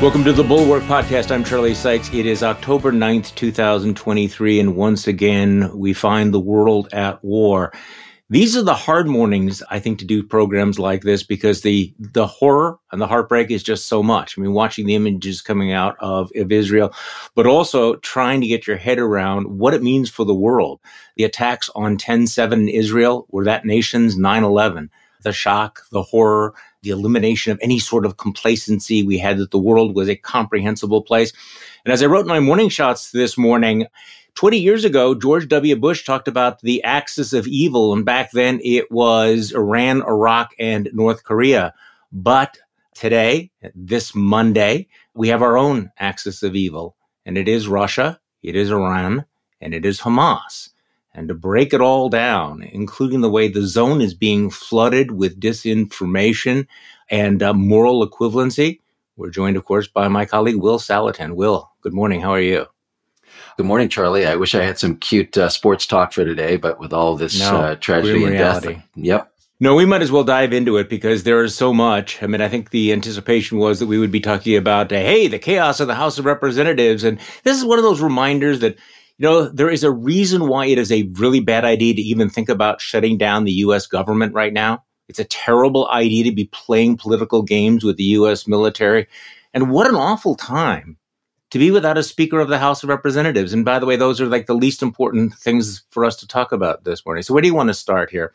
Welcome to the Bulwark Podcast. I'm Charlie Sykes. It is October 9th, 2023, and once again, we find the world at war. These are the hard mornings, I think, to do programs like this because the the horror and the heartbreak is just so much. I mean, watching the images coming out of, of Israel, but also trying to get your head around what it means for the world. The attacks on 10-7 in Israel were that nation's 9-11. The shock, the horror, the elimination of any sort of complacency we had that the world was a comprehensible place. And as I wrote in my morning shots this morning, 20 years ago, George W. Bush talked about the axis of evil. And back then it was Iran, Iraq, and North Korea. But today, this Monday, we have our own axis of evil. And it is Russia, it is Iran, and it is Hamas and to break it all down, including the way the zone is being flooded with disinformation and uh, moral equivalency. We're joined, of course, by my colleague Will Saletan. Will, good morning. How are you? Good morning, Charlie. I wish I had some cute uh, sports talk for today, but with all this no, uh, tragedy and death, yep. No, we might as well dive into it because there is so much. I mean, I think the anticipation was that we would be talking about, uh, hey, the chaos of the House of Representatives. And this is one of those reminders that you know, there is a reason why it is a really bad idea to even think about shutting down the US government right now. It's a terrible idea to be playing political games with the US military. And what an awful time to be without a Speaker of the House of Representatives. And by the way, those are like the least important things for us to talk about this morning. So, where do you want to start here?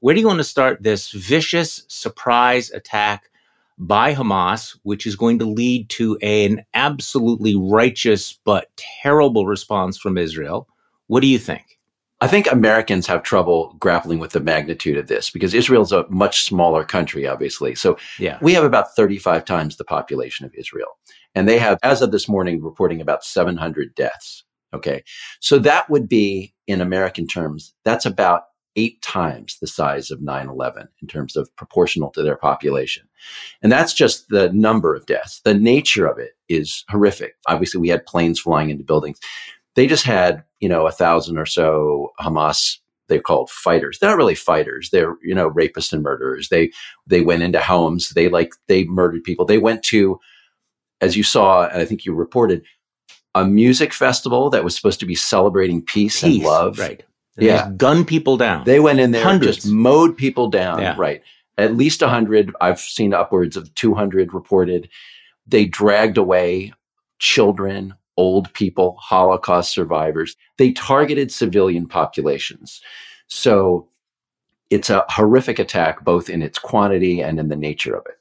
Where do you want to start this vicious surprise attack by Hamas, which is going to lead to an absolutely righteous but terrible response from Israel. What do you think? I think Americans have trouble grappling with the magnitude of this because Israel's a much smaller country, obviously. So yeah. we have about 35 times the population of Israel. And they have, as of this morning, reporting about 700 deaths. Okay. So that would be, in American terms, that's about eight times the size of 9 11 in terms of proportional to their population. And that's just the number of deaths. The nature of it is horrific. Obviously, we had planes flying into buildings. They just had, you know, a thousand or so Hamas they're called fighters. They're not really fighters. They're, you know, rapists and murderers. They they went into homes. They like they murdered people. They went to, as you saw, and I think you reported, a music festival that was supposed to be celebrating peace, peace and love. Right. They yeah. gun people down. They went in there Hundreds. just mowed people down. Yeah. Right. At least 100. I've seen upwards of 200 reported. They dragged away children, old people, Holocaust survivors. They targeted civilian populations. So it's a horrific attack, both in its quantity and in the nature of it.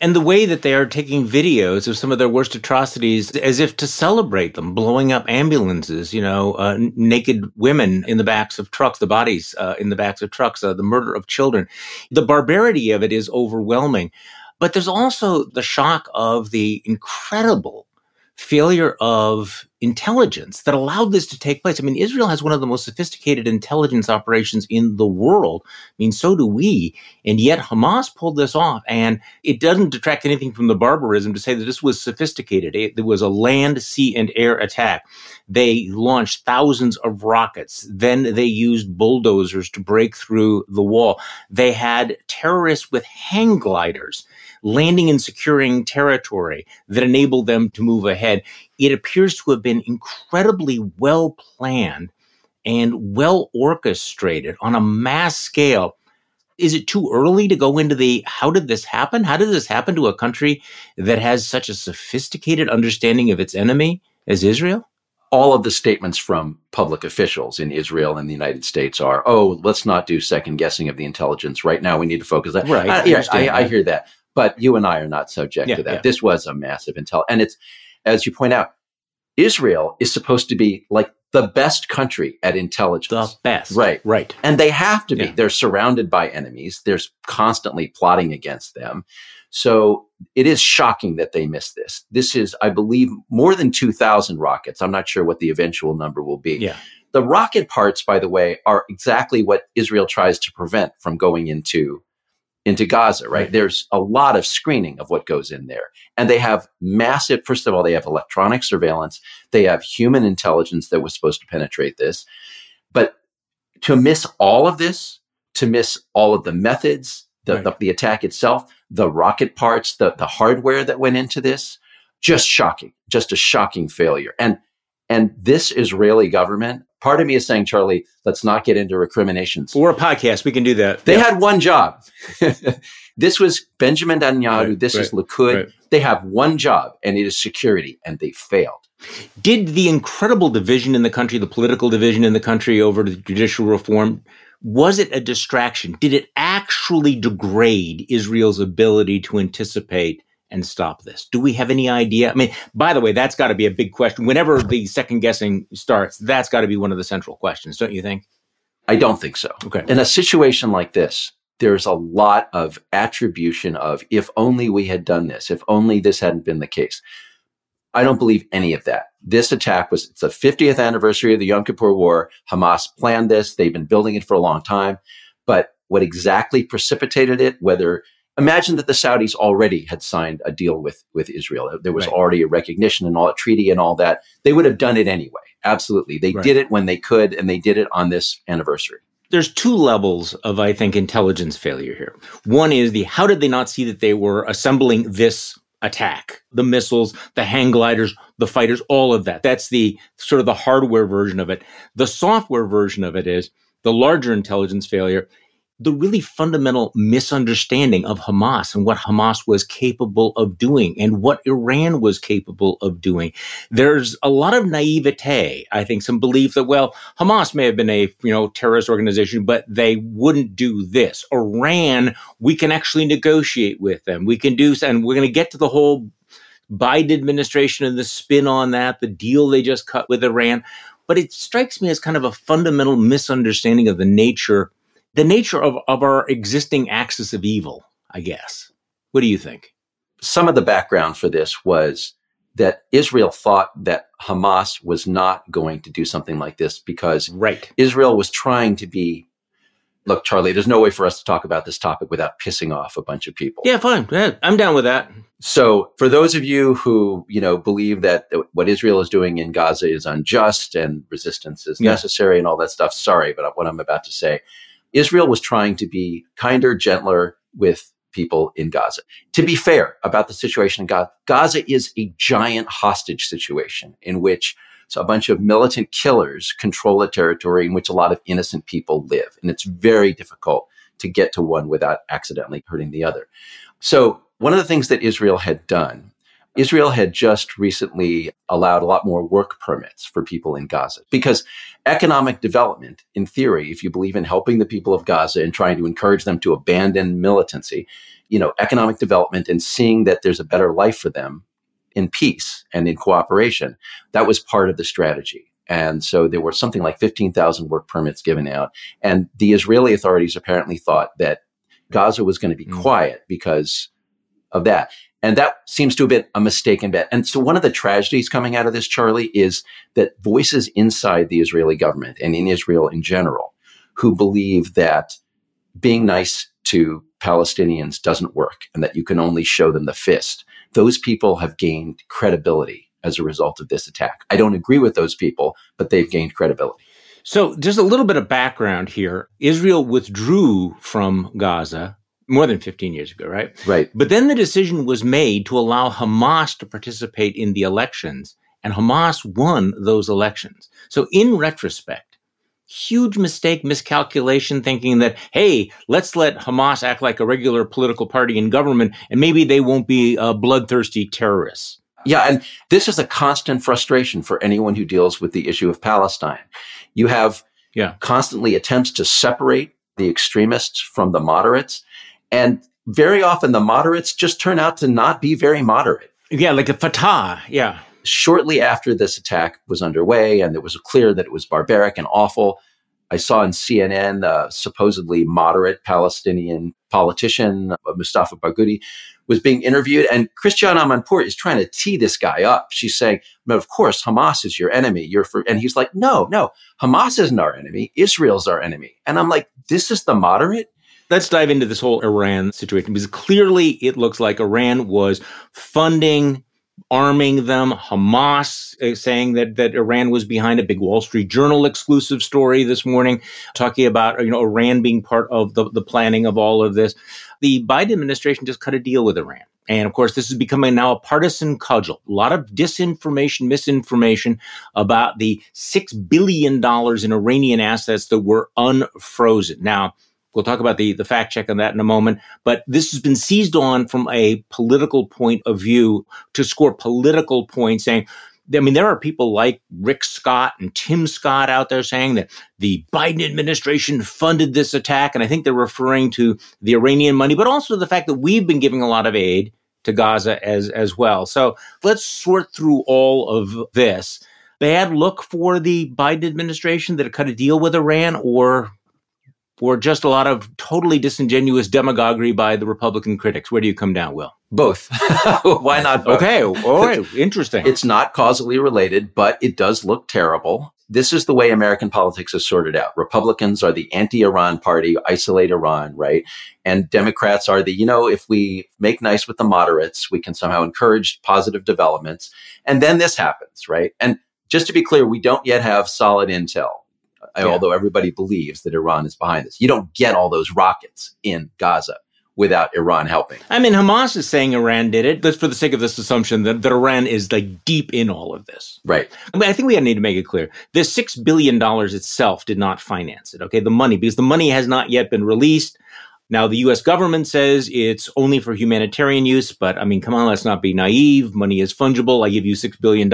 And the way that they are taking videos of some of their worst atrocities as if to celebrate them, blowing up ambulances, you know, uh, naked women in the backs of trucks, the bodies uh, in the backs of trucks, uh, the murder of children. The barbarity of it is overwhelming. But there's also the shock of the incredible failure of intelligence that allowed this to take place. I mean, Israel has one of the most sophisticated intelligence operations in the world. I mean, so do we. And yet Hamas pulled this off. And it doesn't detract anything from the barbarism to say that this was sophisticated. It, was a land, sea, and air attack. They launched thousands of rockets. Then they used bulldozers to break through the wall. They had terrorists with hang gliders landing and securing territory that enabled them to move ahead. It appears to have been incredibly well planned and well orchestrated on a mass scale. Is it too early to go into the how did this happen? How did this happen to a country that has such a sophisticated understanding of its enemy as Israel? all of the statements from public officials in Israel and the United States are, oh, let's not do second guessing of the intelligence. Right now, we need to focus on. Right. I, yeah, I, I, hear that. But you and I are not subject yeah, to that. Yeah. This was a massive intel. And it's, as you point out, Israel is supposed to be like the best country at intelligence. The best. Right. Right. And they have to be. Yeah. They're surrounded by enemies. There's constantly plotting against them. So it is shocking that they missed this. This is, I believe, more than 2,000 rockets. I'm not sure what the eventual number will be. Yeah. The rocket parts, by the way, are exactly what Israel tries to prevent from going into into Gaza, right? Right. There's a lot of screening of what goes in there. And they have massive, first of all, they have electronic surveillance. They have human intelligence that was supposed to penetrate this. But to miss all of this, to miss all of the methods, the, Right. the, the attack itself, the rocket parts, the, the hardware that went into this, just shocking, just a shocking failure. And and this Israeli government, part of me is saying, Charlie, let's not get into recriminations. We're a podcast. We can do that. They Yeah. had one job. this was Benjamin Netanyahu. Right, this is right, Likud. right. They have one job, and it is security, and they failed. Did the incredible division in the country, the political division in the country over the judicial reform, was it a distraction? Did it actually degrade Israel's ability to anticipate and stop this? Do we have any idea? I mean, by the way, that's got to be a big question. Whenever the second guessing starts, that's got to be one of the central questions, don't you think? I don't think so. Okay. In a situation like this, there's a lot of attribution of if only we had done this, if only this hadn't been the case. I don't believe any of that. This attack was it's the 50th anniversary of the Yom Kippur War. Hamas planned this. They've been building it for a long time. But what exactly precipitated it, whether imagine that the Saudis already had signed a deal with, with Israel. There was Right. already a recognition and all a treaty and all that. They would have done it anyway. Absolutely. They Right. did it when they could and they did it on this anniversary. there's two levels of i think intelligence failure here one is the how did they not see that they were assembling this attack the missiles the hang gliders the fighters all of that that's the sort of the hardware version of it the software version of it is the larger intelligence failure the really fundamental misunderstanding of Hamas and what Hamas was capable of doing and what Iran was capable of doing. There's a lot of naivete, I think, some belief that, well, Hamas may have been a, you know, terrorist organization, but they wouldn't do this. Iran, we can actually negotiate with them. We can do, and we're going to get to the whole Biden administration and the spin on that, the deal they just cut with Iran. But it strikes me as kind of a fundamental misunderstanding of the nature the nature of, of our existing axis of evil, I guess. What do you think? Some of the background for this was that Israel thought that Hamas was not going to do something like this because Right. Israel was trying to be. Look, Charlie, there's no way for us to talk about this topic without pissing off a bunch of people. Yeah, fine. Yeah, I'm down with that. So, for those of you who, you know, believe that what Israel is doing in Gaza is unjust and resistance is Yeah. necessary and all that stuff, sorry, but what I'm about to say, Israel was trying to be kinder, gentler with people in Gaza. To be fair about the situation in Gaza, Gaza is a giant hostage situation in which a bunch of militant killers control a territory in which a lot of innocent people live. And it's very difficult to get to one without accidentally hurting the other. So, one of the things that Israel had done, Israel had just recently allowed a lot more work permits for people in Gaza because economic development, in theory, if you believe in helping the people of Gaza and trying to encourage them to abandon militancy, you know, economic development and seeing that there's a better life for them in peace and in cooperation, that was part of the strategy. And so there were something like 15,000 work permits given out. And the Israeli authorities apparently thought that Gaza was going to be Mm. quiet because of that. And that seems to have been a mistaken bet. And so one of the tragedies coming out of this, Charlie, is that voices inside the Israeli government and in Israel in general who believe that being nice to Palestinians doesn't work and that you can only show them the fist. Those people have gained credibility as a result of this attack. I don't agree with those people, but they've gained credibility. So, just a little bit of background here. Israel withdrew from Gaza more than 15 years ago, right? Right. But then the decision was made to allow Hamas to participate in the elections, and Hamas won those elections. So, in retrospect, huge mistake, miscalculation, thinking that, hey, let's let Hamas act like a regular political party in government, and maybe they won't be uh, bloodthirsty terrorists. Yeah, and this is a constant frustration for anyone who deals with the issue of Palestine. You have Yeah. constantly attempts to separate the extremists from the moderates, and very often the moderates just turn out to not be very moderate. Yeah, like a Fatah. Yeah. Shortly after this attack was underway, and it was clear that it was barbaric and awful, I saw in CNN a supposedly moderate Palestinian politician, uh, Mustafa Barghouti, was being interviewed, and Christiane Amanpour is trying to tee this guy up. She's saying, "But of course, Hamas is your enemy. You're for," and he's like, "No, no, Hamas isn't our enemy. Israel's our enemy." And I'm like, "This is the moderate." Let's dive into this whole Iran situation because clearly it looks like Iran was funding arming them. Hamas uh, saying that that Iran was behind a big Wall Street Journal exclusive story this morning, talking about you know Iran being part of the, the planning of all of this. The Biden administration just cut a deal with Iran. And of course, this is becoming now a partisan cudgel. A lot of disinformation, misinformation about the $6 billion in Iranian assets that were unfrozen. Now, We'll talk about the, the fact check on that in a moment. But this has been seized on from a political point of view to score political points, saying, I mean, there are people like Rick Scott and Tim Scott out there saying that the Biden administration funded this attack. And I think they're referring to the Iranian money, but also the fact that we've been giving a lot of aid to Gaza as, as well. So let's sort through all of this. Bad look for the Biden administration that it cut a deal with Iran, or or just a lot of totally disingenuous demagoguery by the Republican critics? Where do you come down, Will? Both. Why not both? Okay. All right. Interesting. It's not causally related, but it does look terrible. This is the way American politics is sorted out. Republicans are the anti Iran party, isolate Iran, right? And Democrats are the, you know, if we make nice with the moderates, we can somehow encourage positive developments. And then this happens, right? And just to be clear, we don't yet have solid intel yeah. although everybody believes that Iran is behind this. You don't get all those rockets in Gaza without Iran helping. I mean, Hamas is saying Iran did it. That's for the sake of this assumption that, that Iran is like deep in all of this. Right. I mean, I think we need to make it clear. This $6 billion itself did not finance it. Okay. The money, because the money has not yet been released. Now, the US government says it's only for humanitarian use, but I mean, come on, let's not be naive. Money is fungible. I give you $6 billion.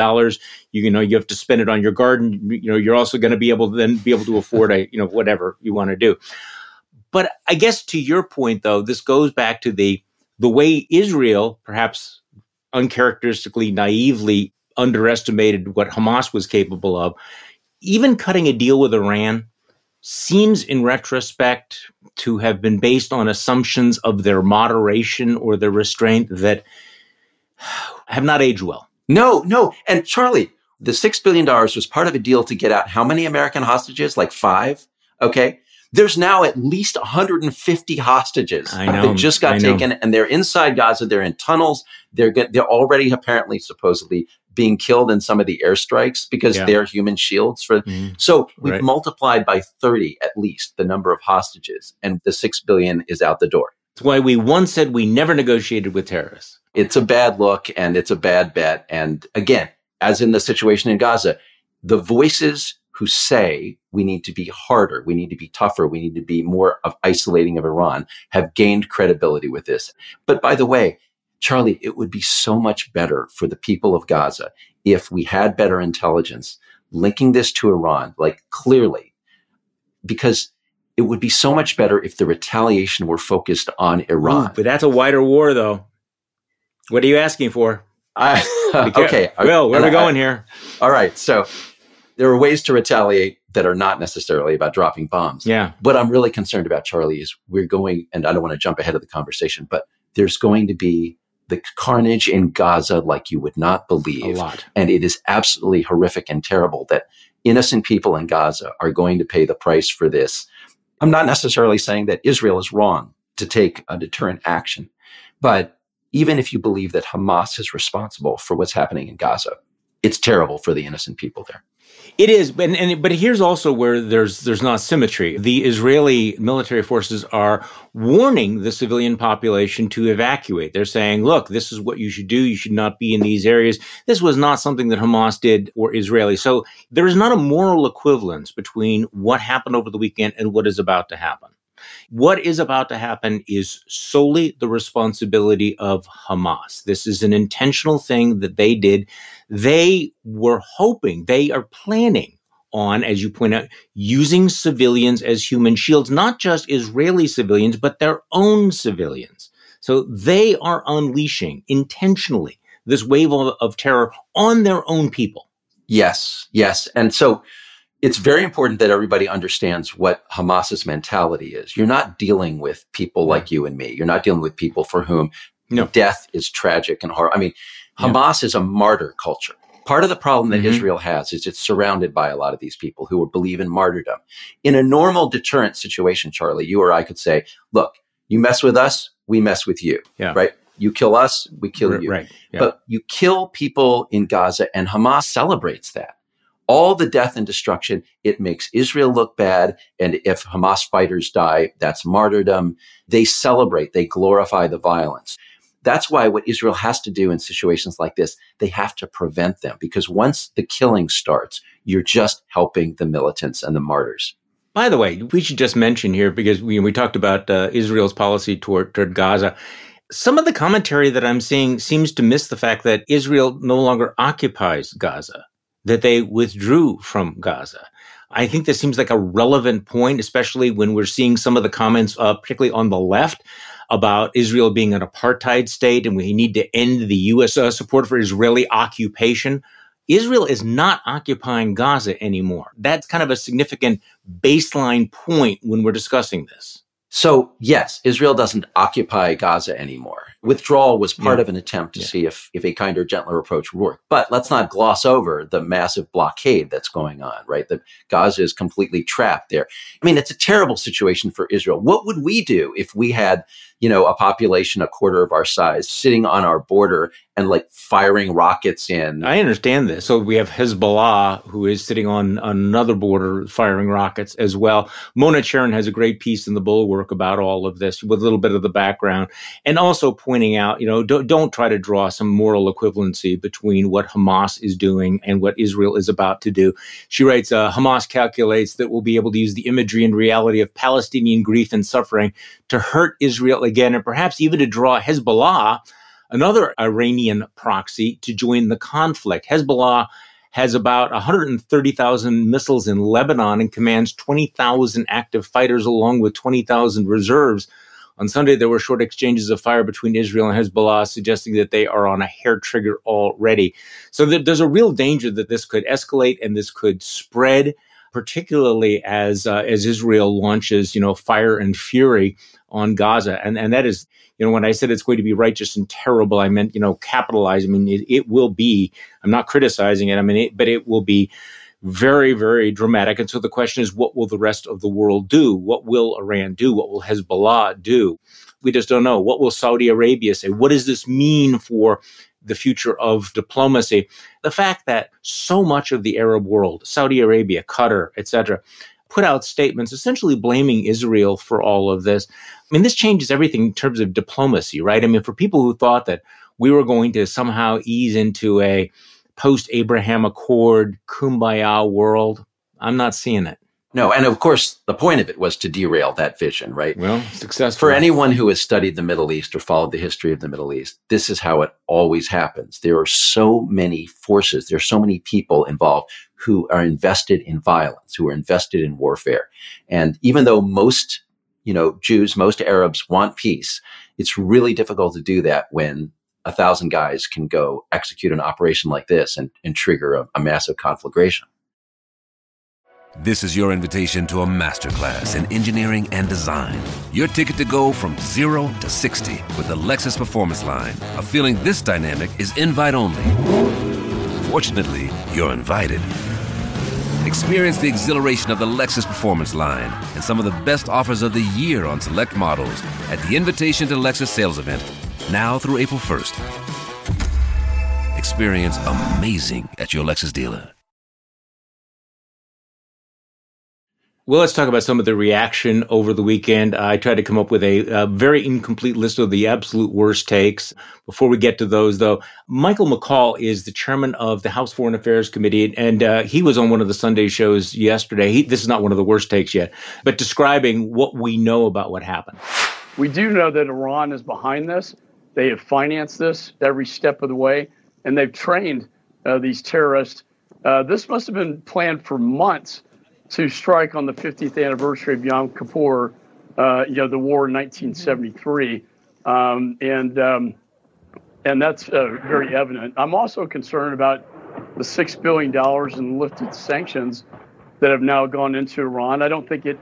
You, you know, you have to spend it on your garden. You know, you're also going to be able to then be able to afford a, you know, whatever you want to do. But I guess to your point, though, this goes back to the, the way Israel, perhaps uncharacteristically naively underestimated what Hamas was capable of. Even cutting a deal with Iran seems in retrospect to have been based on assumptions of their moderation or their restraint that have not aged well. No, no. And Charlie, the $6 billion was part of a deal to get out how many American hostages? Like five? Okay. There's now at least 150 hostages I know, that just got taken, and they're inside Gaza. They're in tunnels. They're they're already apparently supposedly being killed in some of the airstrikes because yeah. they're human shields for mm, so we've right. multiplied by 30 at least the number of hostages and the 6 billion is out the door that's why we once said we never negotiated with terrorists it's a bad look and it's a bad bet and again as in the situation in gaza the voices who say we need to be harder, we need to be tougher, we need to be more of isolating of Iran have gained credibility with this. But by the way, Charlie, it would be so much better for the people of Gaza if we had better intelligence linking this to Iran, like clearly, because it would be so much better if the retaliation were focused on Iran. Ooh, but that's a wider war, though. What are you asking for? I, okay. Will, where are we going I, here? All right. So there are ways to retaliate that are not necessarily about dropping bombs. Yeah. What I'm really concerned about, Charlie, is we're going, and I don't want to jump ahead of the conversation, but there's going to be the carnage in Gaza like you would not believe. A lot. And it is absolutely horrific and terrible that innocent people in Gaza are going to pay the price for this. I'm not necessarily saying that Israel is wrong to take a deterrent action, but even if you believe that Hamas is responsible for what's happening in Gaza, it's terrible for the innocent people there. It is, and, and but here's also where there's there's not symmetry. The Israeli military forces are warning the civilian population to evacuate. They're saying, "Look, this is what you should do. You should not be in these areas." This was not something that Hamas did or Israeli. So there is not a moral equivalence between what happened over the weekend and what is about to happen. What is about to happen is solely the responsibility of Hamas. This is an intentional thing that they did. They were hoping, they are planning on, as you point out, using civilians as human shields, not just Israeli civilians, but their own civilians. So they are unleashing intentionally this wave of, of terror on their own people. Yes, yes. And so it's very important that everybody understands what Hamas's mentality is. You're not dealing with people like you and me. You're not dealing with people for whom no. death is tragic and horrible. I mean, Hamas yeah. is a martyr culture. Part of the problem that mm-hmm. Israel has is it's surrounded by a lot of these people who believe in martyrdom. In a normal deterrent situation, Charlie, you or I could say, look, you mess with us, we mess with you. Yeah. Right? You kill us, we kill you. Right. Yeah. But you kill people in Gaza, and Hamas celebrates that all the death and destruction. It makes Israel look bad. And if Hamas fighters die, that's martyrdom. They celebrate, they glorify the violence. That's why what Israel has to do in situations like this, they have to prevent them because once the killing starts, you're just helping the militants and the martyrs. By the way, we should just mention here because we, we talked about uh, Israel's policy toward, toward Gaza. Some of the commentary that I'm seeing seems to miss the fact that Israel no longer occupies Gaza that they withdrew from Gaza. I think this seems like a relevant point, especially when we're seeing some of the comments, uh, particularly on the left, about Israel being an apartheid state and we need to end the U.S. Uh, support for Israeli occupation. Israel is not occupying Gaza anymore. That's kind of a significant baseline point when we're discussing this. So, yes, Israel doesn't occupy Gaza anymore. Withdrawal was part yeah. of an attempt to yeah. see if, if a kinder, gentler approach would work. But let's not gloss over the massive blockade that's going on, right? That Gaza is completely trapped there. I mean, it's a terrible situation for Israel. What would we do if we had you know, a population a quarter of our size sitting on our border and like firing rockets in. I understand this. So we have Hezbollah, who is sitting on another border firing rockets as well. Mona Charen has a great piece in the Bulwark about all of this with a little bit of the background and also pointing out, you know, don't, don't try to draw some moral equivalency between what Hamas is doing and what Israel is about to do. She writes, uh, Hamas calculates that we'll be able to use the imagery and reality of Palestinian grief and suffering to hurt Israel again, and perhaps even to draw Hezbollah, another Iranian proxy, to join the conflict. Hezbollah has about 130,000 missiles in Lebanon and commands 20,000 active fighters along with 20,000 reserves. On Sunday, there were short exchanges of fire between Israel and Hezbollah, suggesting that they are on a hair trigger already. So there's a real danger that this could escalate and this could spread, particularly as uh, as Israel launches, you know, fire and fury on Gaza. And, and that is, you know, when I said it's going to be righteous and terrible, I meant, you know, capitalize. I mean, it, it will be, I'm not criticizing it. I mean, it, but it will be very, very dramatic. And so the question is, what will the rest of the world do? What will Iran do? What will Hezbollah do? We just don't know. What will Saudi Arabia say? What does this mean for the future of diplomacy? The fact that so much of the Arab world, Saudi Arabia, Qatar, etc., put out statements essentially blaming Israel for all of this. I mean, this changes everything in terms of diplomacy, right? I mean, for people who thought that we were going to somehow ease into a post Abraham Accord kumbaya world, I'm not seeing it. No, and of course, the point of it was to derail that vision, right? Well, successful. For anyone who has studied the Middle East or followed the history of the Middle East, this is how it always happens. There are so many forces, there are so many people involved who are invested in violence, who are invested in warfare. And even though most, you know, Jews, most Arabs want peace, it's really difficult to do that when a thousand guys can go execute an operation like this and, and trigger a, a massive conflagration. This is your invitation to a masterclass in engineering and design. Your ticket to go from zero to 60 with the Lexus Performance Line. A feeling this dynamic is invite only. Fortunately, you're invited. Experience the exhilaration of the Lexus Performance Line and some of the best offers of the year on select models at the Invitation to Lexus sales event, now through April 1st. Experience amazing at your Lexus dealer. Well, let's talk about some of the reaction over the weekend. I tried to come up with a, a, very incomplete list of the absolute worst takes. Before we get to those, though, Michael McCaul is the chairman of the House Foreign Affairs Committee, and uh, he was on one of the Sunday shows yesterday. He, this is not one of the worst takes yet, but describing what we know about what happened. We do know that Iran is behind this. They have financed this every step of the way, and they've trained uh, these terrorists. Uh, this must have been planned for months to strike on the 50th anniversary of Yom Kippur, uh, you know, the war in 1973. Um, and um, and that's uh, very evident. I'm also concerned about the $6 billion in lifted sanctions that have now gone into Iran. I don't think it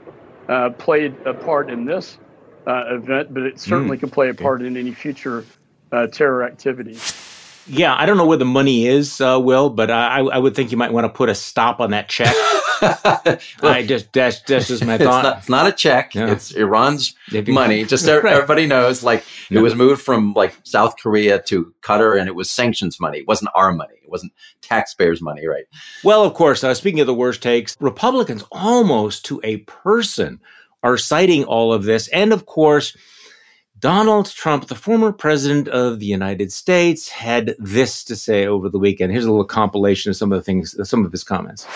uh, played a part in this uh, event, but it certainly mm. can play a part in any future uh, terror activity. Yeah, I don't know where the money is, uh, Will, but I, I would think you might want to put a stop on that check. I just that's that's just my thought. It's not, it's not a check. Yeah. It's Iran's money. Just right. everybody knows, like no. it was moved from like South Korea to Qatar, and it was sanctions money. It wasn't our money. It wasn't taxpayers' money, right? Well, of course. Uh, speaking of the worst takes, Republicans almost to a person are citing all of this, and of course Donald Trump, the former president of the United States, had this to say over the weekend. Here's a little compilation of some of the things, some of his comments.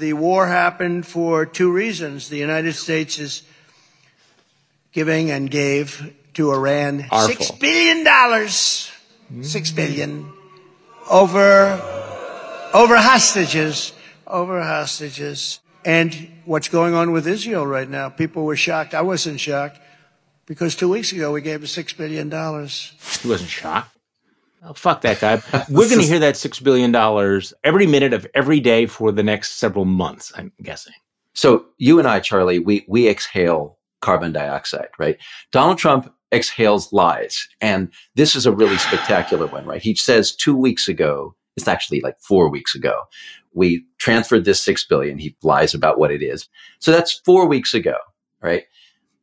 The war happened for two reasons. The United States is giving and gave to Iran six billion dollars, six billion over over hostages, over hostages, and what's going on with Israel right now. People were shocked. I wasn't shocked because two weeks ago we gave him $6 billion. He wasn't shocked. Oh, fuck that guy. We're going to hear that $6 billion every minute of every day for the next several months, I'm guessing. So you and I, Charlie, we, we exhale carbon dioxide, right? Donald Trump exhales lies. And this is a really spectacular one, right? He says two weeks ago, it's actually like four weeks ago, we transferred this six billion. He lies about what it is. So that's four weeks ago, right?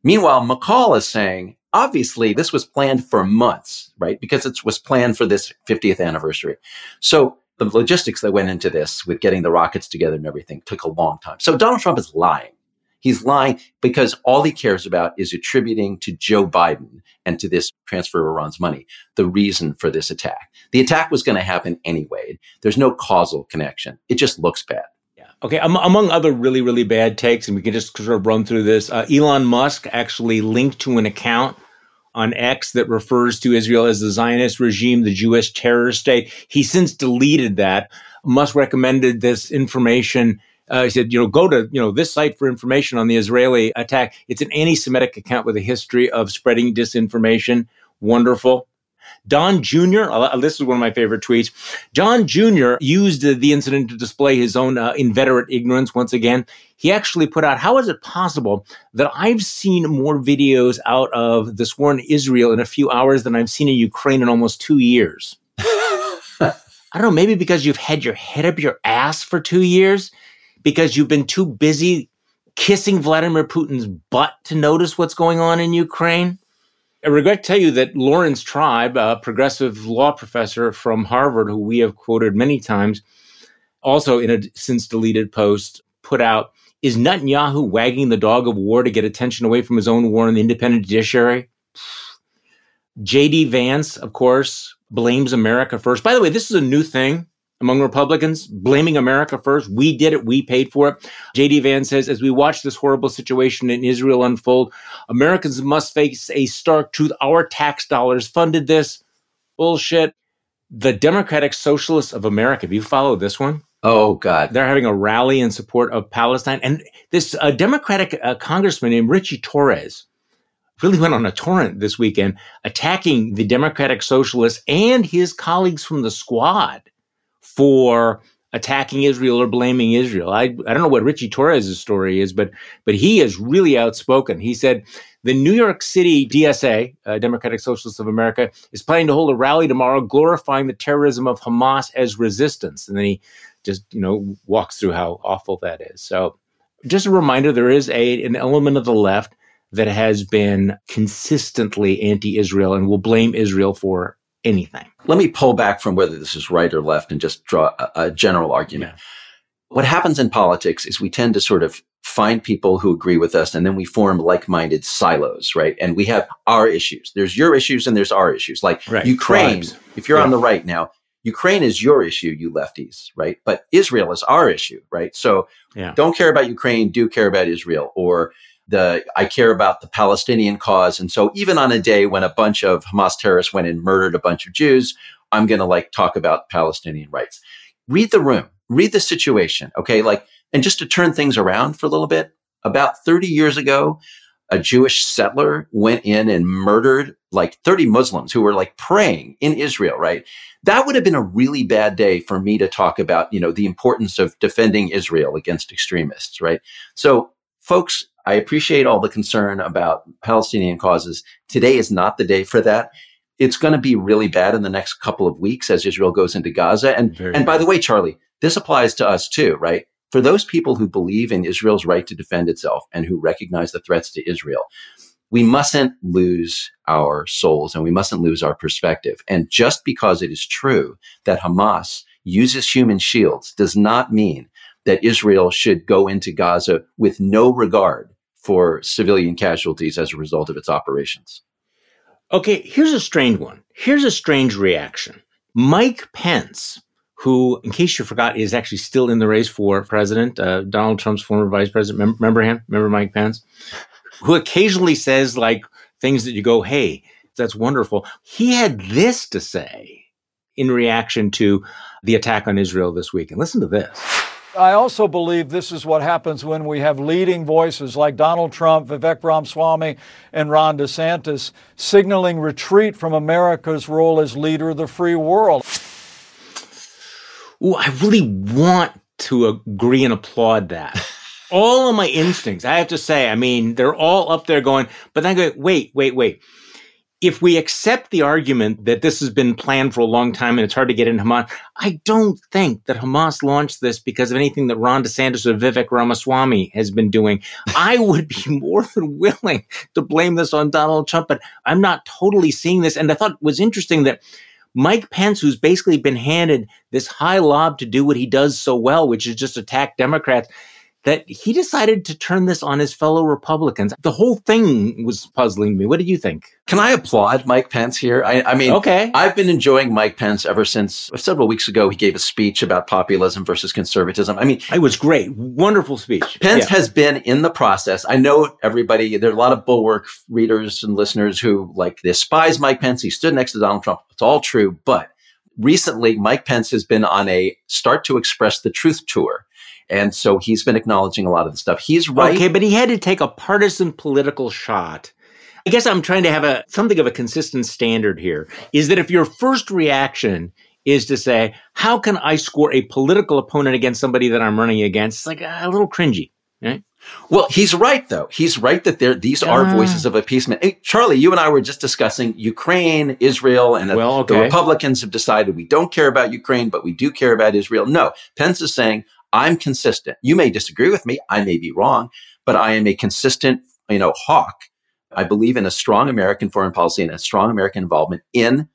Meanwhile, McCaul is saying, obviously, this was planned for months, right? Because it was planned for this 50th anniversary. So the logistics that went into this with getting the rockets together and everything took a long time. So Donald Trump is lying. He's lying because all he cares about is attributing to Joe Biden and to this transfer of Iran's money the reason for this attack. The attack was going to happen anyway. There's no causal connection. It just looks bad. Okay, um, among other really, really bad takes, and we can just sort of run through this. Uh, Elon Musk actually linked to an account on X that refers to Israel as the Zionist regime, the Jewish terror state. He since deleted that. Musk recommended this information. Uh, he said, you know, go to you know this site for information on the Israeli attack. It's an anti-Semitic account with a history of spreading disinformation. Wonderful. Don Jr., uh, this is one of my favorite tweets. Don Jr. used the incident to display his own uh, inveterate ignorance once again. He actually put out, How is it possible that I've seen more videos out of this war in Israel in a few hours than I've seen in Ukraine in almost two years? I don't know, maybe because you've had your head up your ass for two years, because you've been too busy kissing Vladimir Putin's butt to notice what's going on in Ukraine. I regret to tell you that Laurence Tribe, a progressive law professor from Harvard, who we have quoted many times, also in a since deleted post, put out Is Netanyahu wagging the dog of war to get attention away from his own war in the independent judiciary? JD Vance, of course, blames America first. By the way, this is a new thing among Republicans, blaming America first. We did it. We paid for it. J.D. Vance says, as we watch this horrible situation in Israel unfold, Americans must face a stark truth. Our tax dollars funded this. Bullshit. The Democratic Socialists of America, have you followed this one? Oh, God. They're having a rally in support of Palestine. And this uh, Democratic uh, congressman named Richie Torres really went on a torrent this weekend attacking the Democratic Socialists and his colleagues from the squad for attacking Israel or blaming Israel. I, I don't know what Richie Torres' story is, but but he is really outspoken. He said the New York City DSA, uh, Democratic Socialists of America, is planning to hold a rally tomorrow glorifying the terrorism of Hamas as resistance. And then he just you know walks through how awful that is. So just a reminder, there is a an element of the left that has been consistently anti-Israel and will blame Israel for anything. Let me pull back from whether this is right or left and just draw a, a general argument. Yeah. What happens in politics is we tend to sort of find people who agree with us and then we form like-minded silos, right? And we have our issues. There's your issues and there's our issues. Like right. Ukraine, Tribes. if you're yeah. on the right now, Ukraine is your issue, you lefties, right? But Israel is our issue, right? So yeah. don't care about Ukraine, do care about Israel. Or the I care about the Palestinian cause. And so even on a day when a bunch of Hamas terrorists went and murdered a bunch of Jews, I'm going to like talk about Palestinian rights. Read the room, read the situation. Okay. Like, and just to turn things around for a little bit, about 30 years ago, a Jewish settler went in and murdered like 30 Muslims who were like praying in Israel, right? That would have been a really bad day for me to talk about, you know, the importance of defending Israel against extremists, right? So folks, I appreciate all the concern about Palestinian causes. Today is not the day for that. It's going to be really bad in the next couple of weeks as Israel goes into Gaza. And, Very and by the way, Charlie, this applies to us too, right? For those people who believe in Israel's right to defend itself and who recognize the threats to Israel, we mustn't lose our souls and we mustn't lose our perspective. And just because it is true that Hamas uses human shields does not mean that Israel should go into Gaza with no regard for civilian casualties as a result of its operations. Okay, here's a strange one. Here's a strange reaction. Mike Pence, who, in case you forgot, is actually still in the race for president, uh, Donald Trump's former vice president. Remember him? Remember Mike Pence? Who occasionally says like things that you go, hey, that's wonderful. He had this to say in reaction to the attack on Israel this week. And listen to this. I also believe this is what happens when we have leading voices like Donald Trump, Vivek Ramaswamy, and Ron DeSantis signaling retreat from America's role as leader of the free world. Ooh, I really want to agree and applaud that. all of my instincts, I have to say, I mean, they're all up there going, but then I go, wait, wait, wait if we accept the argument that this has been planned for a long time and it's hard to get into Hamas, I don't think that Hamas launched this because of anything that Ron DeSantis or Vivek Ramaswamy has been doing. I would be more than willing to blame this on Donald Trump, but I'm not totally seeing this. And I thought it was interesting that Mike Pence, who's basically been handed this high lob to do what he does so well, which is just attack Democrats, that he decided to turn this on his fellow Republicans. The whole thing was puzzling me. What did you think? Can I applaud Mike Pence here? I, I, mean, okay. I've been enjoying Mike Pence ever since several weeks ago. He gave a speech about populism versus conservatism. I mean, it was great. Wonderful speech. Pence yeah. has been in the process. I know everybody, there are a lot of bulwark readers and listeners who like despise Mike Pence. He stood next to Donald Trump. It's all true. But recently, Mike Pence has been on a start to express the truth tour and so he's been acknowledging a lot of the stuff. He's right. Okay, but he had to take a partisan political shot. I guess I'm trying to have a something of a consistent standard here. Is that if your first reaction is to say, how can I score a political opponent against somebody that I'm running against? It's like uh, a little cringy? Well, he's right though. He's right that there these are uh, voices of appeasement. Hey, Charlie, you and I were just discussing Ukraine, Israel, and well, okay. the Republicans have decided we don't care about Ukraine, but we do care about Israel. No, Pence is saying I'm consistent. You may disagree with me. I may be wrong, but I am a consistent, you know, hawk. I believe in a strong American foreign policy and a strong American involvement in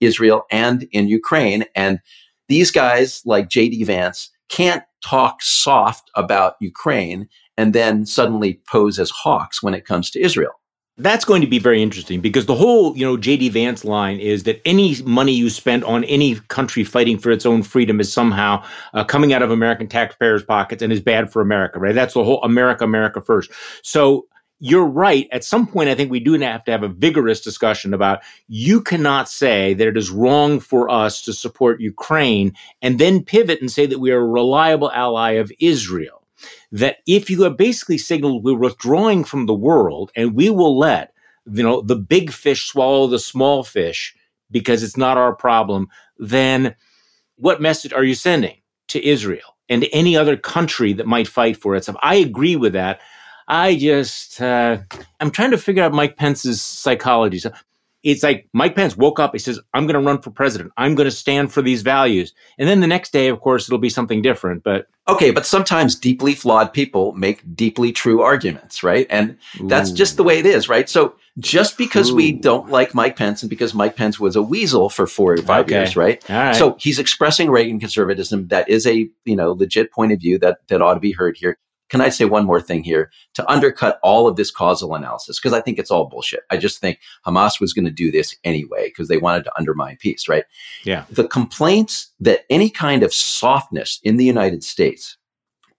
Israel and in Ukraine. And these guys like JD Vance can't talk soft about Ukraine and then suddenly pose as hawks when it comes to Israel. That's going to be very interesting because the whole, you know, JD Vance line is that any money you spend on any country fighting for its own freedom is somehow uh, coming out of American taxpayers' pockets and is bad for America, right? That's the whole America, America first. So you're right. At some point, I think we do have to have a vigorous discussion about you cannot say that it is wrong for us to support Ukraine and then pivot and say that we are a reliable ally of Israel that if you have basically signaled we're withdrawing from the world and we will let you know the big fish swallow the small fish because it's not our problem, then what message are you sending to Israel and to any other country that might fight for itself? I agree with that. I just uh, I'm trying to figure out Mike Pence's psychology. So it's like Mike Pence woke up. He says, I'm going to run for president. I'm going to stand for these values. And then the next day, of course, it'll be something different. But okay, but sometimes deeply flawed people make deeply true arguments, right? And Ooh. that's just the way it is, right? So just because Ooh. we don't like Mike Pence and because Mike Pence was a weasel for four or five okay. years, right? right? So he's expressing Reagan conservatism. That is a, you know, legit point of view that, that ought to be heard here can I say one more thing here to undercut all of this causal analysis? Because I think it's all bullshit. I just think Hamas was going to do this anyway because they wanted to undermine peace, right? Yeah. The complaints that any kind of softness in the United States,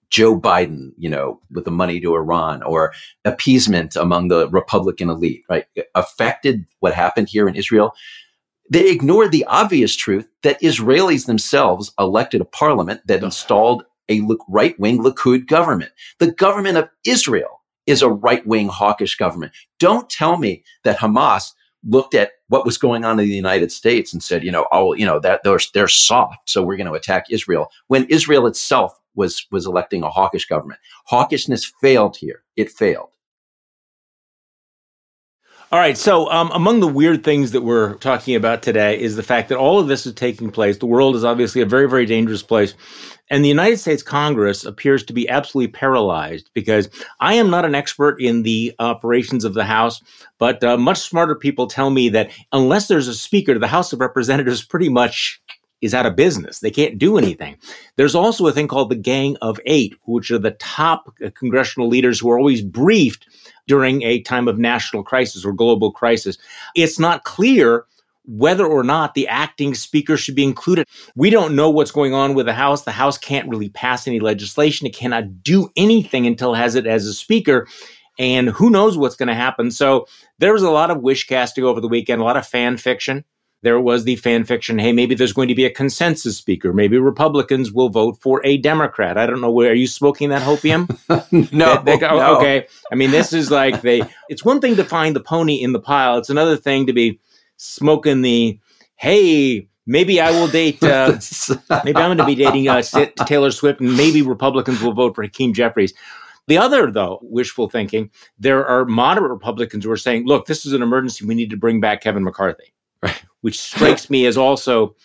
Joe Biden, you know, with the money to Iran or appeasement among the Republican elite, right, affected what happened here in Israel. They ignored the obvious truth that Israelis themselves elected a parliament that installed a right wing Likud government. The government of Israel is a right wing hawkish government. Don't tell me that Hamas looked at what was going on in the United States and said, you know, oh, you know, that they're, they're soft, so we're going to attack Israel. When Israel itself was was electing a hawkish government, hawkishness failed here. It failed. All right. So, um, among the weird things that we're talking about today is the fact that all of this is taking place. The world is obviously a very, very dangerous place. And the United States Congress appears to be absolutely paralyzed because I am not an expert in the operations of the House, but uh, much smarter people tell me that unless there's a speaker, the House of Representatives pretty much is out of business. They can't do anything. There's also a thing called the Gang of Eight, which are the top uh, congressional leaders who are always briefed during a time of national crisis or global crisis. It's not clear whether or not the acting speaker should be included. We don't know what's going on with the House. The House can't really pass any legislation. It cannot do anything until it has it as a speaker. And who knows what's going to happen. So there was a lot of wish casting over the weekend, a lot of fan fiction there was the fan fiction hey maybe there's going to be a consensus speaker. Maybe republicans will vote for a democrat. I don't know where are you smoking that hopium? No, they, they go, no. okay. I mean this is like they it's one thing to find the pony in the pile. It's another thing to be smoking the hey maybe i will date uh, maybe i'm going to be dating uh, taylor swift and maybe republicans will vote for hakeem jeffries. The other, though, wishful thinking, there are moderate Republicans who are saying, look, this is an emergency. We need to bring back Kevin McCarthy. Right which strikes me as also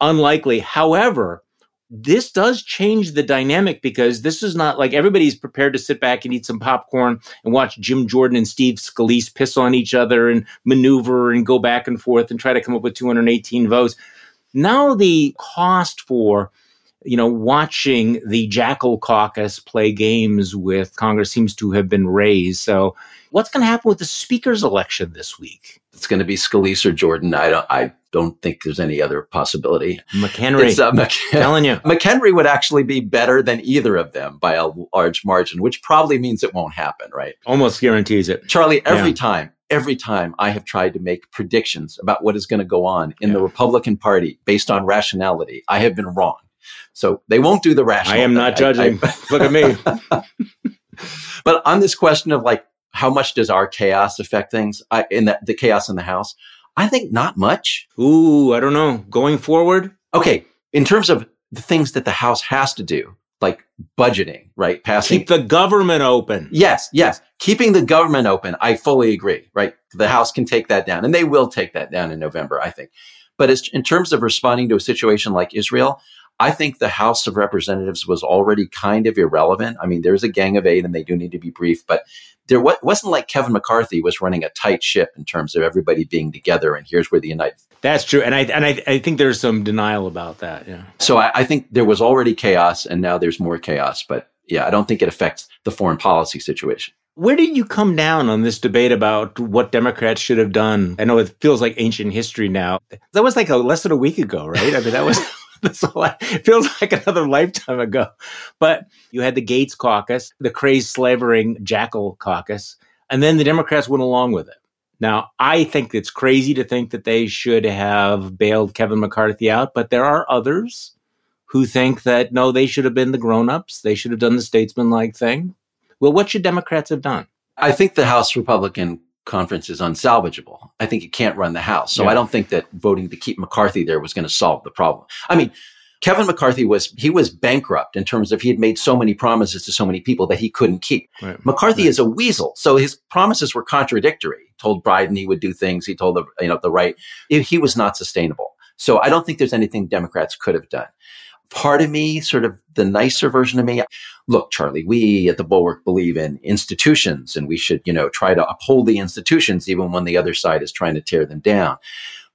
unlikely. However, this does change the dynamic because this is not like everybody's prepared to sit back and eat some popcorn and watch Jim Jordan and Steve Scalise piss on each other and maneuver and go back and forth and try to come up with 218 votes. Now the cost for you know watching the Jackal Caucus play games with Congress seems to have been raised. So what's going to happen with the speaker's election this week? It's going to be Scalise or Jordan. I don't. I don't think there's any other possibility. McHenry, uh, Mc- telling you, McHenry would actually be better than either of them by a large margin, which probably means it won't happen, right? Almost guarantees it. Charlie, every yeah. time, every time I have tried to make predictions about what is going to go on in yeah. the Republican Party based on rationality, I have been wrong. So they won't do the rational. I am not judging. I, I, Look at me. but on this question of like how much does our chaos affect things I, in the, the chaos in the house? I think not much. Ooh, I don't know. Going forward? Okay. In terms of the things that the house has to do, like budgeting, right? Passing. Keep the government open. Yes, yes. Keeping the government open. I fully agree, right? The house can take that down and they will take that down in November, I think. But in terms of responding to a situation like Israel, I think the House of Representatives was already kind of irrelevant. I mean, there's a gang of eight and they do need to be briefed, but there wasn't like Kevin McCarthy was running a tight ship in terms of everybody being together. And here's where the United. That's true, and I and I, I think there's some denial about that. Yeah. So I, I think there was already chaos, and now there's more chaos. But yeah, I don't think it affects the foreign policy situation. Where did you come down on this debate about what Democrats should have done? I know it feels like ancient history now. That was like a less than a week ago, right? I mean, that was. All it feels like another lifetime ago. But you had the Gaetz caucus, the crazed slavering Jackal caucus, and then the Democrats went along with it. Now, I think it's crazy to think that they should have bailed Kevin McCarthy out, but there are others who think that no, they should have been the grown-ups. They should have done the statesman-like thing. Well, what should Democrats have done? I think the House Republican conference is unsalvageable. I think it can't run the House. So yeah. I don't think that voting to keep McCarthy there was going to solve the problem. I mean, Kevin McCarthy was he was bankrupt in terms of he had made so many promises to so many people that he couldn't keep. Right. McCarthy right. is a weasel, so his promises were contradictory. He told Biden he would do things. He told the you know the right. He was not sustainable. So I don't think there's anything Democrats could have done part of me, sort of the nicer version of me. Look, Charlie, we at the Bulwark believe in institutions and we should, you know, try to uphold the institutions even when the other side is trying to tear them down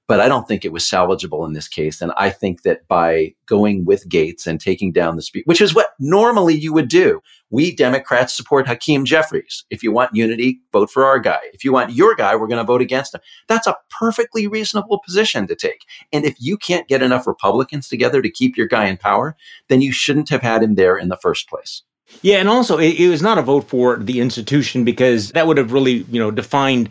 but I don't think it was salvageable in this case. And I think that by going with Gaetz and taking down the speech, which is what normally you would do, we Democrats support Hakeem Jeffries. If you want unity, vote for our guy. If you want your guy, we're going to vote against him. That's a perfectly reasonable position to take. And if you can't get enough Republicans together to keep your guy in power, then you shouldn't have had him there in the first place. Yeah, and also it, it was not a vote for the institution because that would have really, you know, defined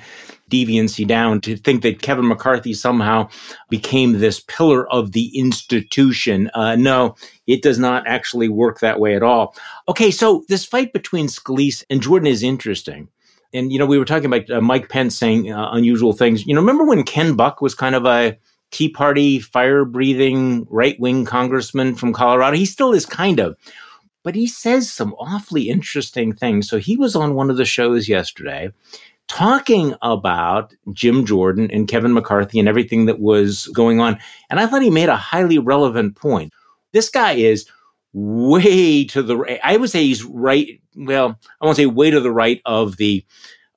deviancy down to think that Kevin McCarthy somehow became this pillar of the institution. Uh, no, it does not actually work that way at all. Okay, so this fight between Scalise and Jordan is interesting. And, you know, we were talking about uh, Mike Pence saying uh, unusual things. You know, remember when Ken Buck was kind of a Tea Party, fire breathing, right wing congressman from Colorado? He still is kind of but he says some awfully interesting things. So he was on one of the shows yesterday talking about Jim Jordan and Kevin McCarthy and everything that was going on. And I thought he made a highly relevant point. This guy is way to the right. I would say he's right. Well, I won't say way to the right of the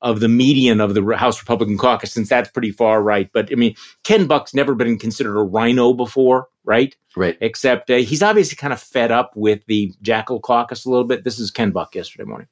of the median of the House Republican caucus, since that's pretty far right. But I mean, Ken Buck's never been considered a RINO before, right? Right. Except uh, he's obviously kind of fed up with the Jackal caucus a little bit. This is Ken Buck yesterday morning.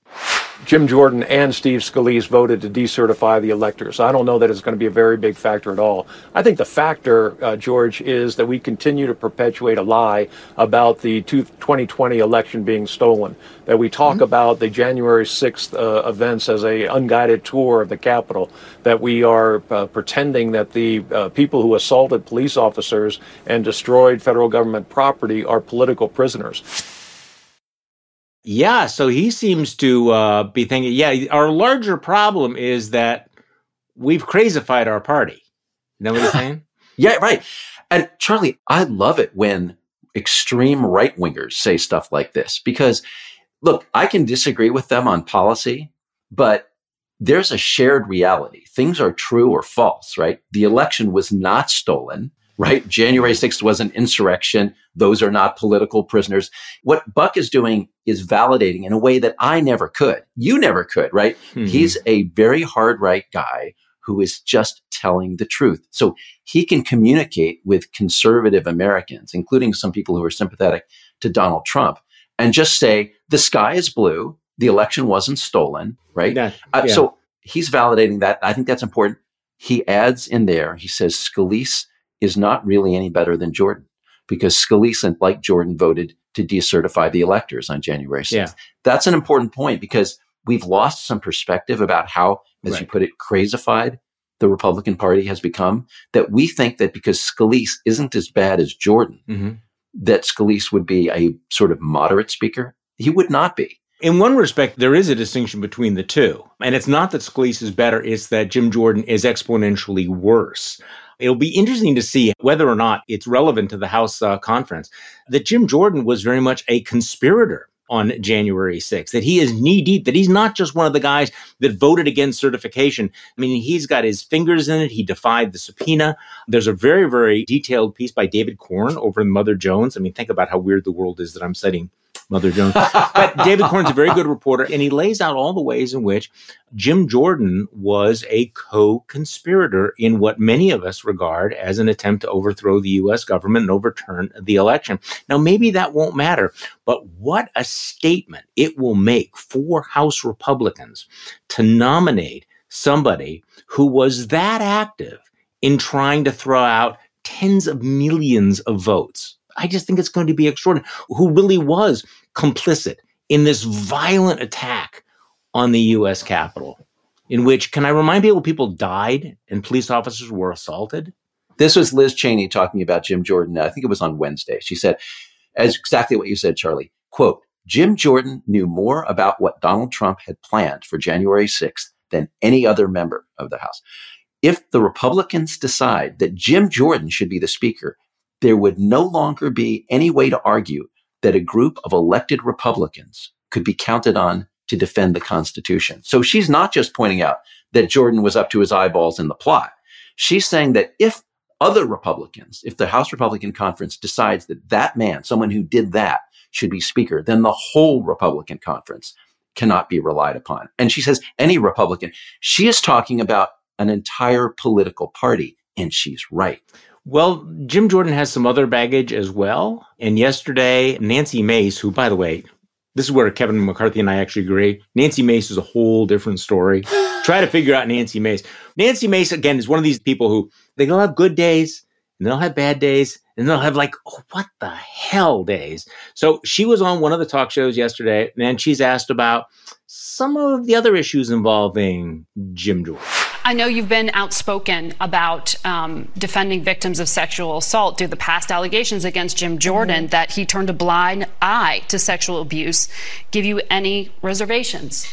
Jim Jordan and Steve Scalise voted to decertify the electors. I don't know that it's going to be a very big factor at all. I think the factor, uh, George, is that we continue to perpetuate a lie about the 2020 election being stolen. That we talk mm-hmm. about the January 6th uh, events as a unguided tour of the Capitol. That we are uh, pretending that the uh, people who assaulted police officers and destroyed federal government property are political prisoners. Yeah, so he seems to uh, be thinking, yeah, our larger problem is that we've crazified our party. You know what he's saying? yeah, right. And Charlie, I love it when extreme right wingers say stuff like this because, look, I can disagree with them on policy, but there's a shared reality. Things are true or false, right? The election was not stolen right? January 6th was an insurrection. Those are not political prisoners. What Buck is doing is validating in a way that I never could. You never could, right? Mm-hmm. He's a very hard right guy who is just telling the truth. So he can communicate with conservative Americans, including some people who are sympathetic to Donald Trump, and just say, the sky is blue. The election wasn't stolen, right? Yeah, uh, so he's validating that. I think that's important. He adds in there, he says, Scalise is not really any better than Jordan because Scalise, and like Jordan, voted to decertify the electors on January 6th. Yeah. That's an important point because we've lost some perspective about how, as right. you put it, crazified the Republican Party has become. That we think that because Scalise isn't as bad as Jordan, mm-hmm. that Scalise would be a sort of moderate speaker. He would not be. In one respect, there is a distinction between the two. And it's not that Scalise is better, it's that Jim Jordan is exponentially worse. It'll be interesting to see whether or not it's relevant to the House uh, conference that Jim Jordan was very much a conspirator on January 6th, that he is knee deep, that he's not just one of the guys that voted against certification. I mean, he's got his fingers in it. He defied the subpoena. There's a very, very detailed piece by David Corn over in Mother Jones. I mean, think about how weird the world is that I'm citing Mother Jones. but David Corn's a very good reporter, and he lays out all the ways in which Jim Jordan was a co-conspirator in what many of us regard as an attempt to overthrow the U.S. government and overturn the election. Now, maybe that won't matter, but what a statement it will make for House Republicans to nominate somebody who was that active in trying to throw out tens of millions of votes I just think it's going to be extraordinary. Who really was complicit in this violent attack on the U.S. Capitol, in which, can I remind people, people died and police officers were assaulted? This was Liz Cheney talking about Jim Jordan. I think it was on Wednesday. She said, as exactly what you said, Charlie, quote, Jim Jordan knew more about what Donald Trump had planned for January 6th than any other member of the House. If the Republicans decide that Jim Jordan should be the speaker, there would no longer be any way to argue that a group of elected Republicans could be counted on to defend the Constitution. So she's not just pointing out that Jordan was up to his eyeballs in the plot. She's saying that if other Republicans, if the House Republican Conference decides that that man, someone who did that, should be Speaker, then the whole Republican Conference cannot be relied upon. And she says any Republican. She is talking about an entire political party, and she's right. Well, Jim Jordan has some other baggage as well. And yesterday, Nancy Mace, who, by the way, this is where Kevin McCarthy and I actually agree. Nancy Mace is a whole different story. Try to figure out Nancy Mace. Nancy Mace, again, is one of these people who they'll have good days and they'll have bad days and they'll have like, oh, what the hell days. So she was on one of the talk shows yesterday and she's asked about some of the other issues involving Jim Jordan. I know you've been outspoken about um, defending victims of sexual assault due to the past allegations against Jim Jordan mm-hmm. that he turned a blind eye to sexual abuse. Give you any reservations?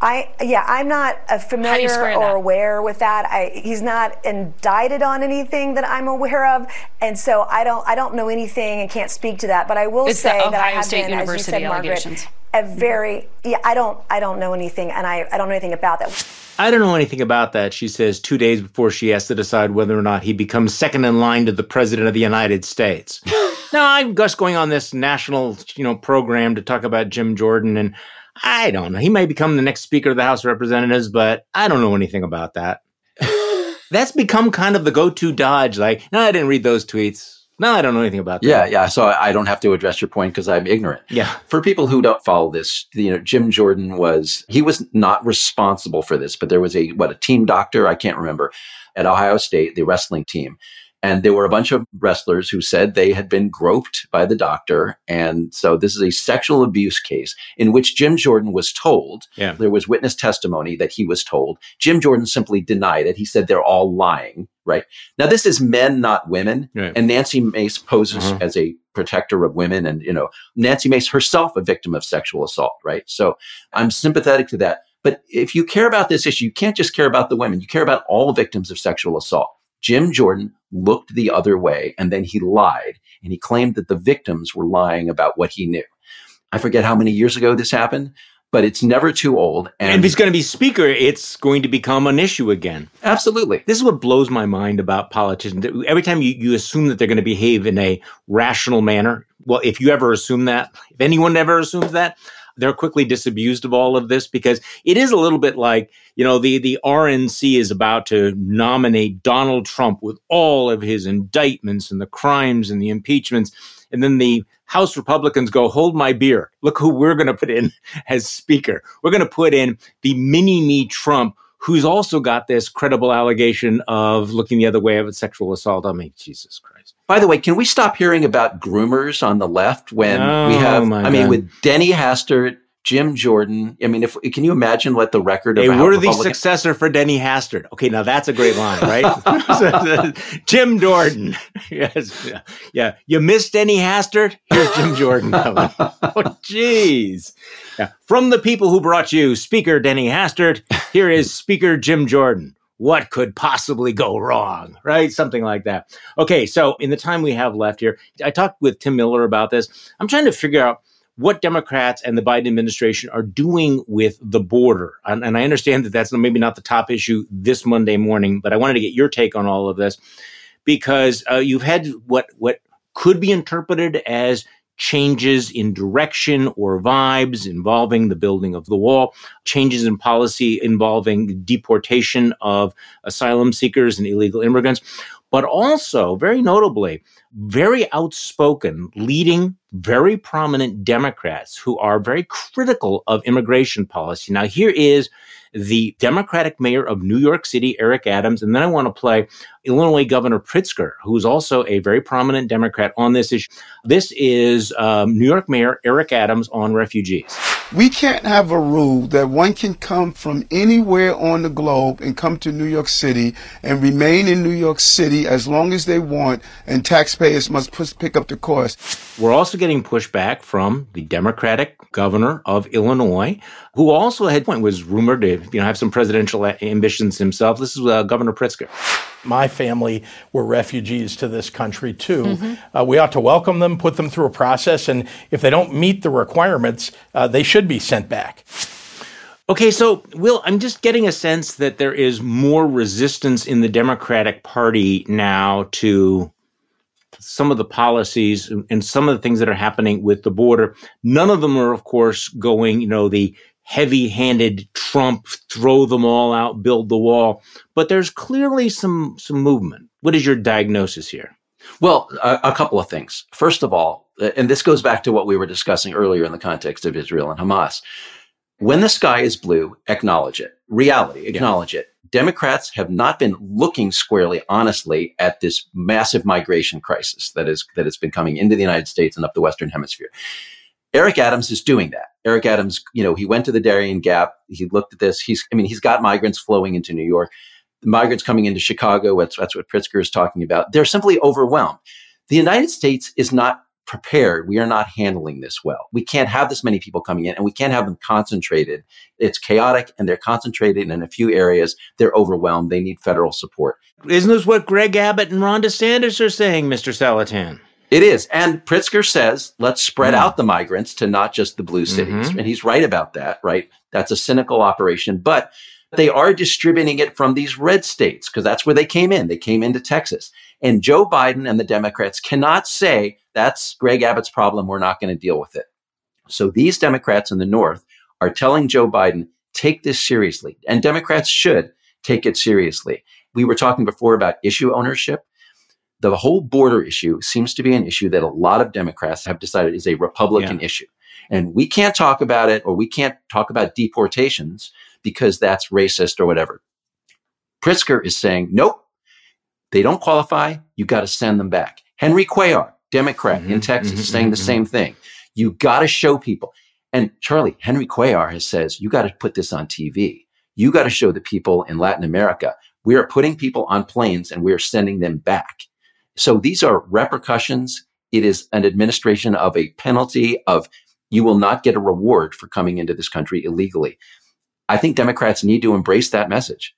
I yeah, I'm not familiar or aware with that. I, he's not indicted on anything that I'm aware of, and so I don't I don't know anything and can't speak to that. But I will it's say that I have State been, University as you said, Margaret, a very yeah. I don't I don't know anything, and I I don't know anything about that. I don't know anything about that. She says two days before she has to decide whether or not he becomes second in line to the president of the United States. now I'm just going on this national you know program to talk about Jim Jordan and I don't know. He may become the next Speaker of the House of Representatives, but I don't know anything about that. That's become kind of the go-to dodge. Like, no, I didn't read those tweets. No, I don't know anything about that. Yeah, yeah. So I don't have to address your point because I'm ignorant. Yeah. For people who don't follow this, you know, Jim Jordan was he was not responsible for this, but there was a what a team doctor I can't remember at Ohio State, the wrestling team, and there were a bunch of wrestlers who said they had been groped by the doctor. And so this is a sexual abuse case in which Jim Jordan was told, yeah. there was witness testimony that he was told. Jim Jordan simply denied it. He said they're all lying, right? Now, this is men, not women. Right. And Nancy Mace poses uh-huh. as a protector of women. And, you know, Nancy Mace herself a victim of sexual assault, right? So I'm sympathetic to that. But if you care about this issue, you can't just care about the women. You care about all victims of sexual assault. Jim Jordan looked the other way and then he lied and he claimed that the victims were lying about what he knew. I forget how many years ago this happened, but it's never too old. And, and if he's going to be speaker, it's going to become an issue again. Absolutely. This is what blows my mind about politicians. Every time you, you assume that they're going to behave in a rational manner, well, if you ever assume that, if anyone ever assumes that, they're quickly disabused of all of this because it is a little bit like, you know, the, the RNC is about to nominate Donald Trump with all of his indictments and the crimes and the impeachments. And then the House Republicans go, hold my beer. Look who we're going to put in as speaker. We're going to put in the mini me Trump who's also got this credible allegation of looking the other way of a sexual assault. I mean, Jesus Christ. By the way, can we stop hearing about groomers on the left when oh, we have, I God. mean, with Denny Hastert, Jim Jordan. I mean, if can you imagine what the record of a worthy Republican- successor for Denny Hastert? Okay, now that's a great line, right? Jim Jordan. yes, yeah. You missed Denny Hastert. Here's Jim Jordan coming. oh, jeez. Yeah. From the people who brought you Speaker Denny Hastert, here is Speaker Jim Jordan what could possibly go wrong, right? Something like that. Okay, so in the time we have left here, I talked with Tim Miller about this. I'm trying to figure out what Democrats and the Biden administration are doing with the border. And, and, I understand that that's maybe not the top issue this Monday morning, but I wanted to get your take on all of this because uh, you've had what what could be interpreted as changes in direction or vibes involving the building of the wall, changes in policy involving deportation of asylum seekers and illegal immigrants, but also, very notably, very outspoken, leading, very prominent Democrats who are very critical of immigration policy. Now, here is the Democratic mayor of New York City, Eric Adams, and then I want to play Illinois Governor Pritzker, who's also a very prominent Democrat on this issue. This is um, New York Mayor Eric Adams on refugees. We can't have a rule that one can come from anywhere on the globe and come to New York City and remain in New York City as long as they want, and taxpayers must pick up the cost. We're also getting pushback from the Democratic governor of Illinois, who also had was rumored to you know have some presidential ambitions himself. This is uh, Governor Pritzker my family were refugees to this country too. Mm-hmm. Uh, we ought to welcome them, put them through a process, and if they don't meet the requirements, uh, they should be sent back. Okay, so Will, I'm just getting a sense that there is more resistance in the Democratic Party now to some of the policies and some of the things that are happening with the border. None of them are, of course, going, you know, the heavy handed Trump, throw them all out, build the wall. But there's clearly some, some movement. What is your diagnosis here? Well, a, a, couple of things. First of all, and this goes back to what we were discussing earlier in the context of Israel and Hamas. When the sky is blue, acknowledge it. Reality, acknowledge yeah. it. Democrats have not been looking squarely, honestly, at this massive migration crisis that is that has been coming into the United States and up the Western Hemisphere. Eric Adams is doing that. Eric Adams, you know, he went to the Darien Gap. He looked at this. He's, I mean, he's got migrants flowing into New York, the migrants coming into Chicago. That's, that's what Pritzker is talking about. They're simply overwhelmed. The United States is not prepared. We are not handling this well. We can't have this many people coming in and we can't have them concentrated. It's chaotic and they're concentrated in a few areas. They're overwhelmed. They need federal support. Isn't this what Greg Abbott and Ron DeSantis are saying, Mr. Saletan? It is. And Pritzker says, let's spread mm. out the migrants to not just the blue cities. Mm-hmm. And he's right about that, right? That's a cynical operation. But they are distributing it from these red states because that's where they came in. They came into Texas. And Joe Biden and the Democrats cannot say that's Greg Abbott's problem. We're not going to deal with it. So these Democrats in the North are telling Joe Biden, take this seriously. And Democrats should take it seriously. We were talking before about issue ownership. The whole border issue seems to be an issue that a lot of Democrats have decided is a Republican yeah. issue. And we can't talk about it or we can't talk about deportations because that's racist or whatever. Pritzker is saying, nope, they don't qualify. You got to send them back. Henry Cuellar, Democrat mm-hmm, in Texas, mm-hmm, saying mm-hmm. the same thing. You got to show people. And Charlie, Henry Cuellar has says, you got to put this on TV. You got to show the people in Latin America. We are putting people on planes and we are sending them back. So these are repercussions. It is an administration of a penalty of you will not get a reward for coming into this country illegally. I think Democrats need to embrace that message.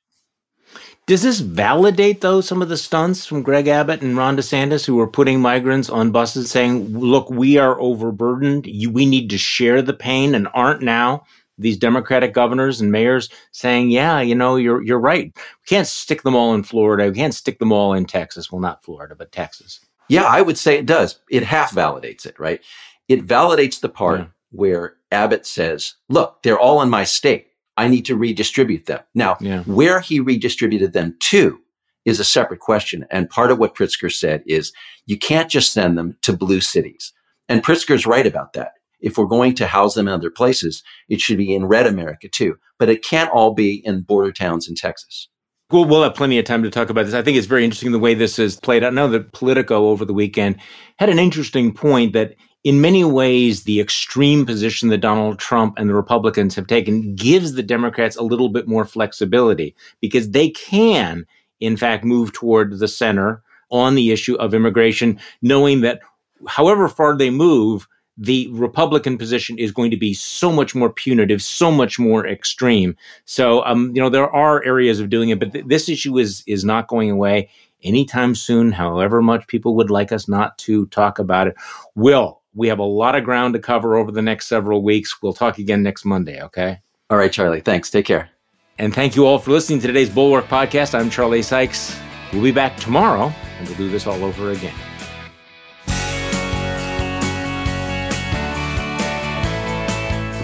Does this validate, though, some of the stunts from Greg Abbott and Ron DeSantis who were putting migrants on buses saying, look, we are overburdened. You, we need to share the pain and aren't now these Democratic governors and mayors saying, yeah, you know, you're, you're right. We can't stick them all in Florida. We can't stick them all in Texas. Well, not Florida, but Texas. Yeah, I would say it does. It half validates it, right? It validates the part yeah. where Abbott says, look, they're all in my state. I need to redistribute them. Now, yeah. where he redistributed them to is a separate question. And part of what Pritzker said is you can't just send them to blue cities. And Pritzker's right about that. If we're going to house them in other places, it should be in red America too. But it can't all be in border towns in Texas. Well, we'll have plenty of time to talk about this. I think it's very interesting the way this is played out. I know that Politico over the weekend had an interesting point that in many ways, the extreme position that Donald Trump and the Republicans have taken gives the Democrats a little bit more flexibility because they can, in fact, move toward the center on the issue of immigration, knowing that however far they move, the Republican position is going to be so much more punitive, so much more extreme. So, um, you know, there are areas of doing it, but th- this issue is is not going away anytime soon. However much people would like us not to talk about it, will we have a lot of ground to cover over the next several weeks. We'll talk again next Monday, okay? All right, Charlie. Thanks. Take care. And thank you all for listening to today's Bulwark podcast. I'm Charlie Sykes. We'll be back tomorrow, and we'll do this all over again.